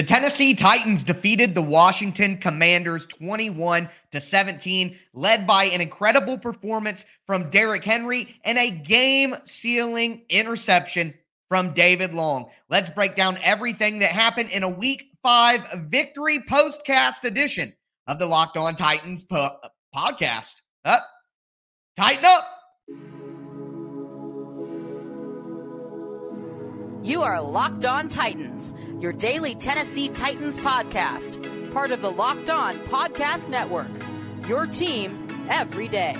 The Tennessee Titans defeated the Washington Commanders 21 to 17, led by an incredible performance from Derrick Henry and a game-sealing interception from David Long. Let's break down everything that happened in a week 5 victory postcast edition of the Locked On Titans po- podcast. Tighten up. You are Locked On Titans your daily Tennessee Titans podcast, part of the Locked On Podcast Network. Your team every day.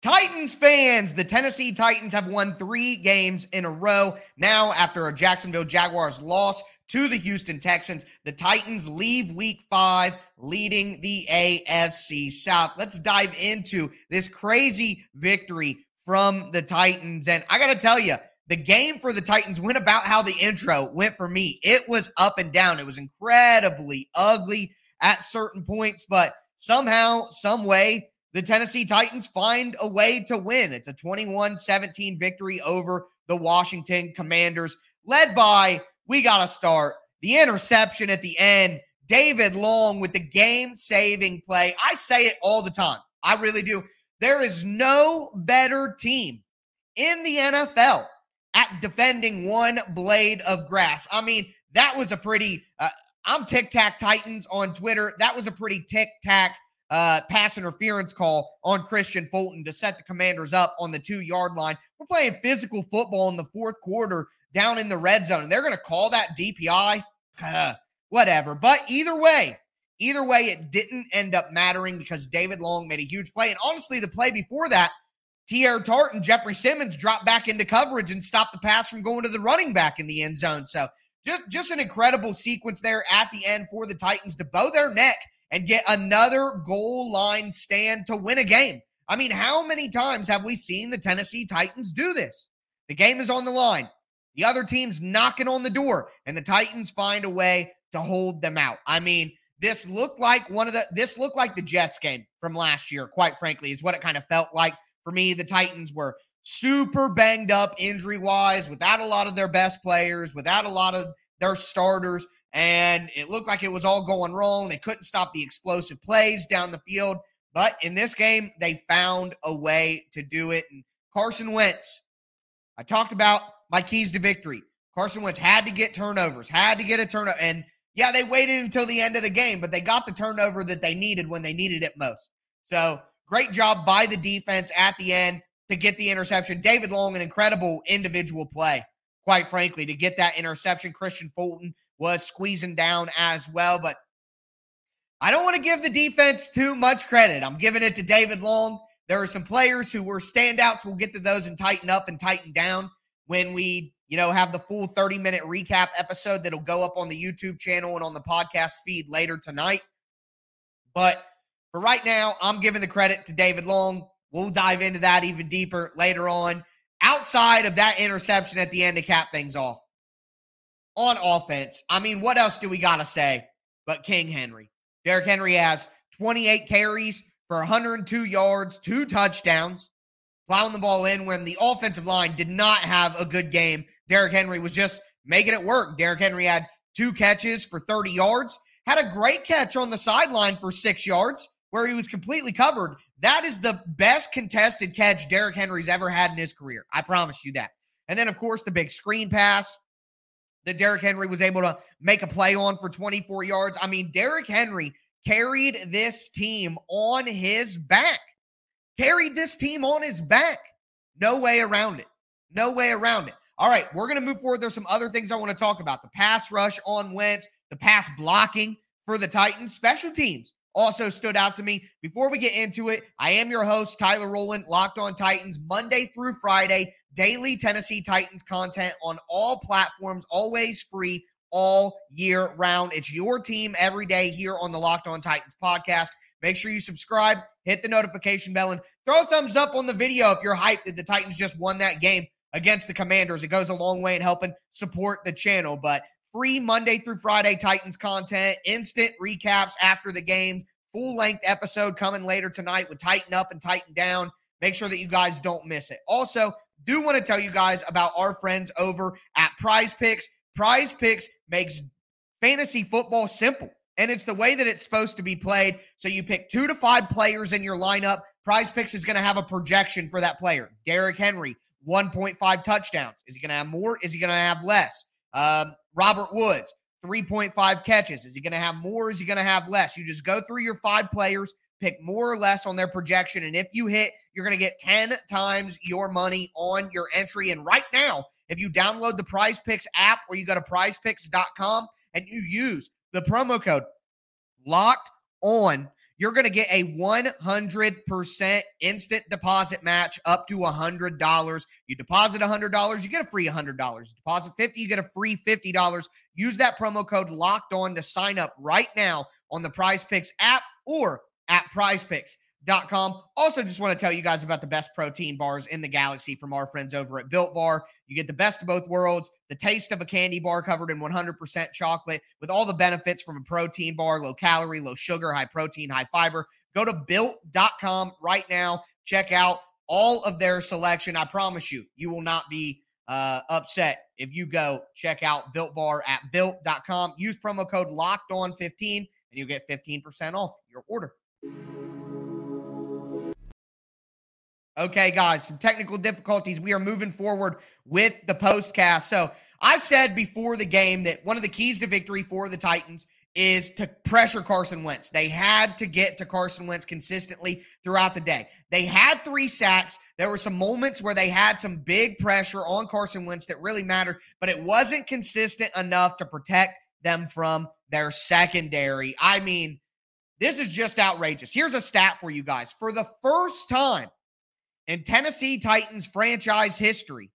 Titans fans, the Tennessee Titans have won three games in a row. Now, after a Jacksonville Jaguars loss to the Houston Texans. The Titans leave week five leading the AFC South. Let's dive into this crazy victory from the Titans. And I got to tell you, the game for the Titans went about how the intro went for me. It was up and down. It was incredibly ugly at certain points, but somehow, some way, the Tennessee Titans find a way to win. It's a 21 17 victory over the Washington Commanders, led by we got to start. The interception at the end, David Long with the game saving play. I say it all the time. I really do. There is no better team in the NFL at defending one blade of grass. I mean, that was a pretty, uh, I'm Tic Tac Titans on Twitter. That was a pretty tic tac uh, pass interference call on Kristian Fulton to set the commanders up on the two yard line. We're playing physical football in the fourth quarter down in the red zone. And they're going to call that DPI. Whatever. But either way, either way, it didn't end up mattering because David Long made a huge play. And honestly, the play before that, Teair Tart and Jeffrey Simmons dropped back into coverage and stopped the pass from going to the running back in the end zone. So just, just an incredible sequence there at the end for the Titans to bow their neck and get another goal line stand to win a game. I mean, how many times have we seen the Tennessee Titans do this? The game is on the line. The other team's knocking on the door, and the Titans find a way to hold them out. I mean, this looked like one of the this looked like the Jets game from last year, quite frankly, is what it kind of felt like for me. The Titans were super banged up injury wise, without a lot of their best players, without a lot of their starters, and it looked like it was all going wrong. They couldn't stop the explosive plays down the field. But in this game, they found a way to do it. And Carson Wentz, I talked about my keys to victory. Carson Wentz had to get turnovers, had to get a turnover. And yeah, they waited until the end of the game, but they got the turnover that they needed when they needed it most. So great job by the defense at the end to get the interception. David Long, an incredible individual play, quite frankly, to get that interception. Kristian Fulton was squeezing down as well, but I don't want to give the defense too much credit. I'm giving it to David Long. There are some players who were standouts. We'll get to those and tighten up and tighten down when we, you know, have the full 30 minute recap episode that'll go up on the YouTube channel and on the podcast feed later tonight. But for right now, I'm giving the credit to David Long. We'll dive into that even deeper later on. Outside of that interception at the end to cap things off on offense, I mean, what else do we got to say but King Henry? Derrick Henry has 28 carries for 102 yards, two touchdowns plowing the ball in when the offensive line did not have a good game. Derrick Henry was just making it work. Derrick Henry had two catches for 30 yards, had a great catch on the sideline for six yards where he was completely covered. That is the best contested catch Derrick Henry's ever had in his career. I promise you that. And then, of course, the big screen pass that Derrick Henry was able to make a play on for 24 yards. I mean, Derrick Henry carried this team on his back carried this team on his back. No way around it. No way around it. All right, we're going to move forward. There's some other things I want to talk about the pass rush on Wentz, the pass blocking for the Titans, special teams also stood out to me. Before we get into it, I am your host, Tyler Rowland, Locked On Titans, Monday through Friday, daily Tennessee Titans content on all platforms, always free all year round. It's your team every day here on the Locked On Titans podcast. Make sure you subscribe, hit the notification bell, and throw a thumbs up on the video if you're hyped that the Titans just won that game against the Commanders. It goes a long way in helping support the channel. But free Monday through Friday Titans content, instant recaps after the game, full length episode coming later tonight with Tighten Up and Tighten Down. Make sure that you guys don't miss it. Also, do want to tell you guys about our friends over at Prize Picks. Prize Picks makes fantasy football simple, and it's the way that it's supposed to be played. So you pick two to five players in your lineup. Prize Picks is going to have a projection for that player. Derrick Henry, 1.5 touchdowns. Is he going to have more? Is he going to have less? Um, Robert Woods, 3.5 catches. Is he going to have more? Is he going to have less? You just go through your five players, pick more or less on their projection. And if you hit, you're going to get 10 times your money on your entry. And right now, if you download the Prize Picks app or you go to prizepicks.com and you use the promo code locked on, you're going to get a 100% instant deposit match up to $100. You deposit $100, you get a free $100. You deposit 50, you get a free $50. Use that promo code locked on to sign up right now on the Prize Picks app or at Prize Picks. Com. Also, just want to tell you guys about the best protein bars in the galaxy from our friends over at Built Bar. You get the best of both worlds, the taste of a candy bar covered in 100% chocolate with all the benefits from a protein bar low calorie, low sugar, high protein, high fiber. Go to built.com right now. Check out all of their selection. I promise you, you will not be uh, upset if you go check out Built Bar at built.com. Use promo code locked on 15 and you'll get 15% off your order. Okay, guys, some technical difficulties. We are moving forward with the postcast. So I said before the game that one of the keys to victory for the Titans is to pressure Carson Wentz. They had to get to Carson Wentz consistently throughout the day. They had three sacks. There were some moments where they had some big pressure on Carson Wentz that really mattered, but it wasn't consistent enough to protect them from their secondary. I mean, this is just outrageous. Here's a stat for you guys. For the first time in Tennessee Titans franchise history,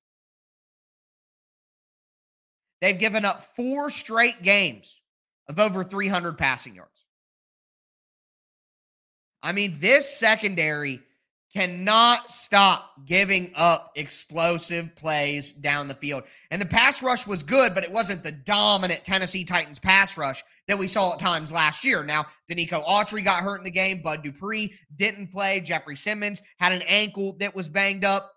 they've given up four straight games of over 300 passing yards. I mean, this secondary cannot stop giving up explosive plays down the field. And the pass rush was good, but it wasn't the dominant Tennessee Titans pass rush that we saw at times last year. Now, Denico Autry got hurt in the game. Bud Dupree didn't play. Jeffrey Simmons had an ankle that was banged up.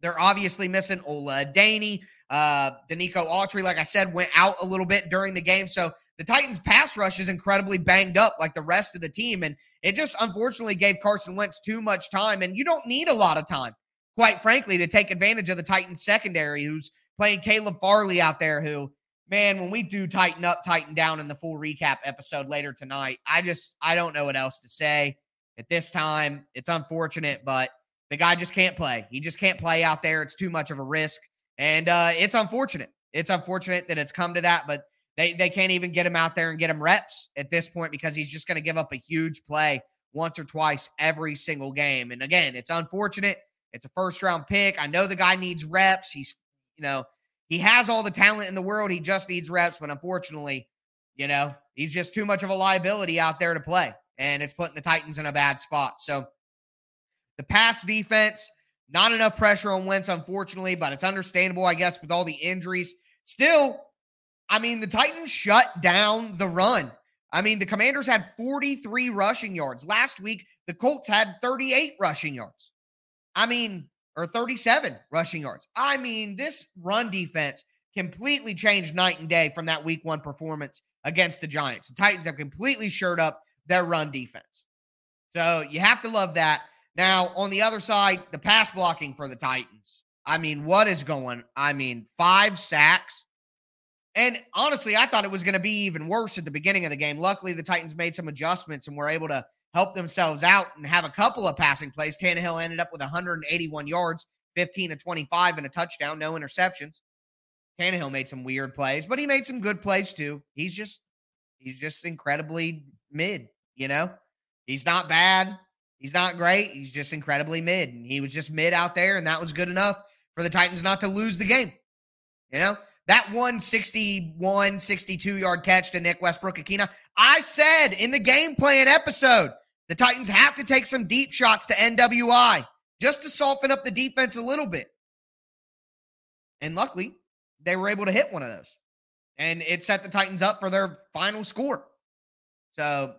They're obviously missing Ola Adeniyi. Uh, Denico Autry, like I said, went out a little bit during the game. So the Titans' pass rush is incredibly banged up like the rest of the team. And it just unfortunately gave Carson Wentz too much time. And you don't need a lot of time, quite frankly, to take advantage of the Titans secondary, who's playing Caleb Farley out there, who, man, when we do tighten up, tighten down in the full recap episode later tonight, I just, I don't know what else to say at this time. It's unfortunate, but the guy just can't play. He just can't play out there. It's too much of a risk. And uh, it's unfortunate. It's unfortunate that it's come to that, but they they can't even get him out there and get him reps at this point because he's just going to give up a huge play once or twice every single game. And again, it's unfortunate. It's a first round pick. I know the guy needs reps. He's, you know, he has all the talent in the world. He just needs reps, but unfortunately, you know, he's just too much of a liability out there to play. And it's putting the Titans in a bad spot. So the pass defense, not enough pressure on Wentz, unfortunately, but it's understandable, I guess, with all the injuries. Still, I mean, the Titans shut down the run. I mean, the Commanders had 43 rushing yards. Last week, the Colts had 38 rushing yards. I mean, or 37 rushing yards. I mean, this run defense completely changed night and day from that week one performance against the Giants. The Titans have completely shored up their run defense. So you have to love that. Now, on the other side, the pass blocking for the Titans. I mean, what is going? I mean, five sacks and honestly, I thought it was going to be even worse at the beginning of the game. Luckily, the Titans made some adjustments and were able to help themselves out and have a couple of passing plays. Tannehill ended up with 181 yards, 15 to 25, and a touchdown, no interceptions. Tannehill made some weird plays, but he made some good plays too. He's just he's just incredibly mid, you know? He's not bad. He's not great. He's just incredibly mid. And he was just mid out there, and that was good enough for the Titans not to lose the game. You know, that one 61, 62 yard catch to Nick Westbrook-Ikhine. I said in the game plan episode, the Titans have to take some deep shots to NWI just to soften up the defense a little bit. And luckily, they were able to hit one of those. And it set the Titans up for their final score. So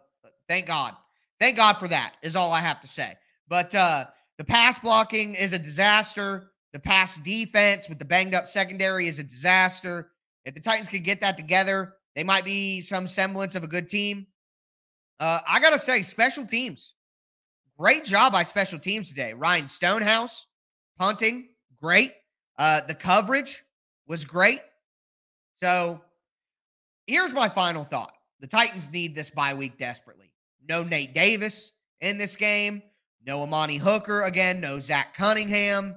thank God. Thank God for that, is all I have to say. But uh, the pass blocking is a disaster. The pass defense with the banged up secondary is a disaster. If the Titans could get that together, they might be some semblance of a good team. Uh, I got to say, special teams. Great job by special teams today. Ryan Stonehouse, punting, great. Uh, the coverage was great. So here's my final thought the Titans need this bye week desperately. No Nate Davis in this game. No Amani Hooker again. No Zach Cunningham.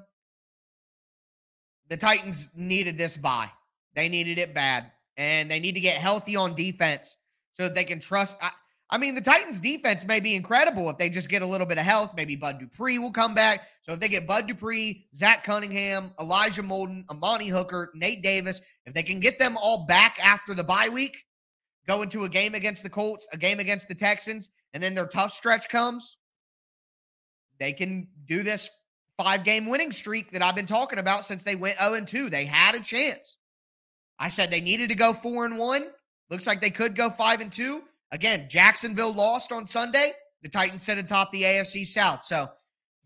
The Titans needed this bye. They needed it bad. And they need to get healthy on defense so that they can trust. I, I mean, the Titans defense may be incredible if they just get a little bit of health. Maybe Bud Dupree will come back. So if they get Bud Dupree, Zach Cunningham, Elijah Molden, Amani Hooker, Nate Davis, if they can get them all back after the bye week, go into a game against the Colts, a game against the Texans, and then their tough stretch comes, they can do this five game winning streak that I've been talking about since they went 0 2. They had a chance. I said they needed to go 4 and 1. Looks like they could go 5 and 2. Again, Jacksonville lost on Sunday. The Titans sit atop the AFC South. So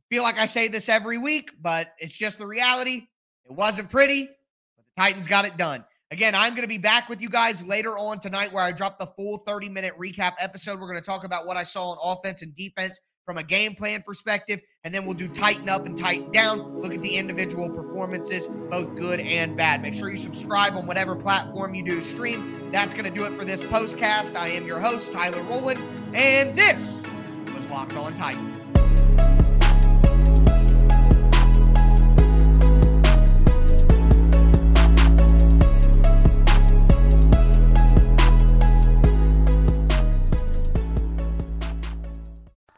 feel like I say this every week, but it's just the reality. It wasn't pretty, but the Titans got it done. Again, I'm going to be back with you guys later on tonight where I drop the full 30 minute recap episode. We're going to talk about what I saw on offense and defense from a game plan perspective, and then we'll do tighten up and tighten down. Look at the individual performances, both good and bad. Make sure you subscribe on whatever platform you do stream. That's going to do it for this postcast. I am your host, Tyler Rowland, and this was Locked On Titans.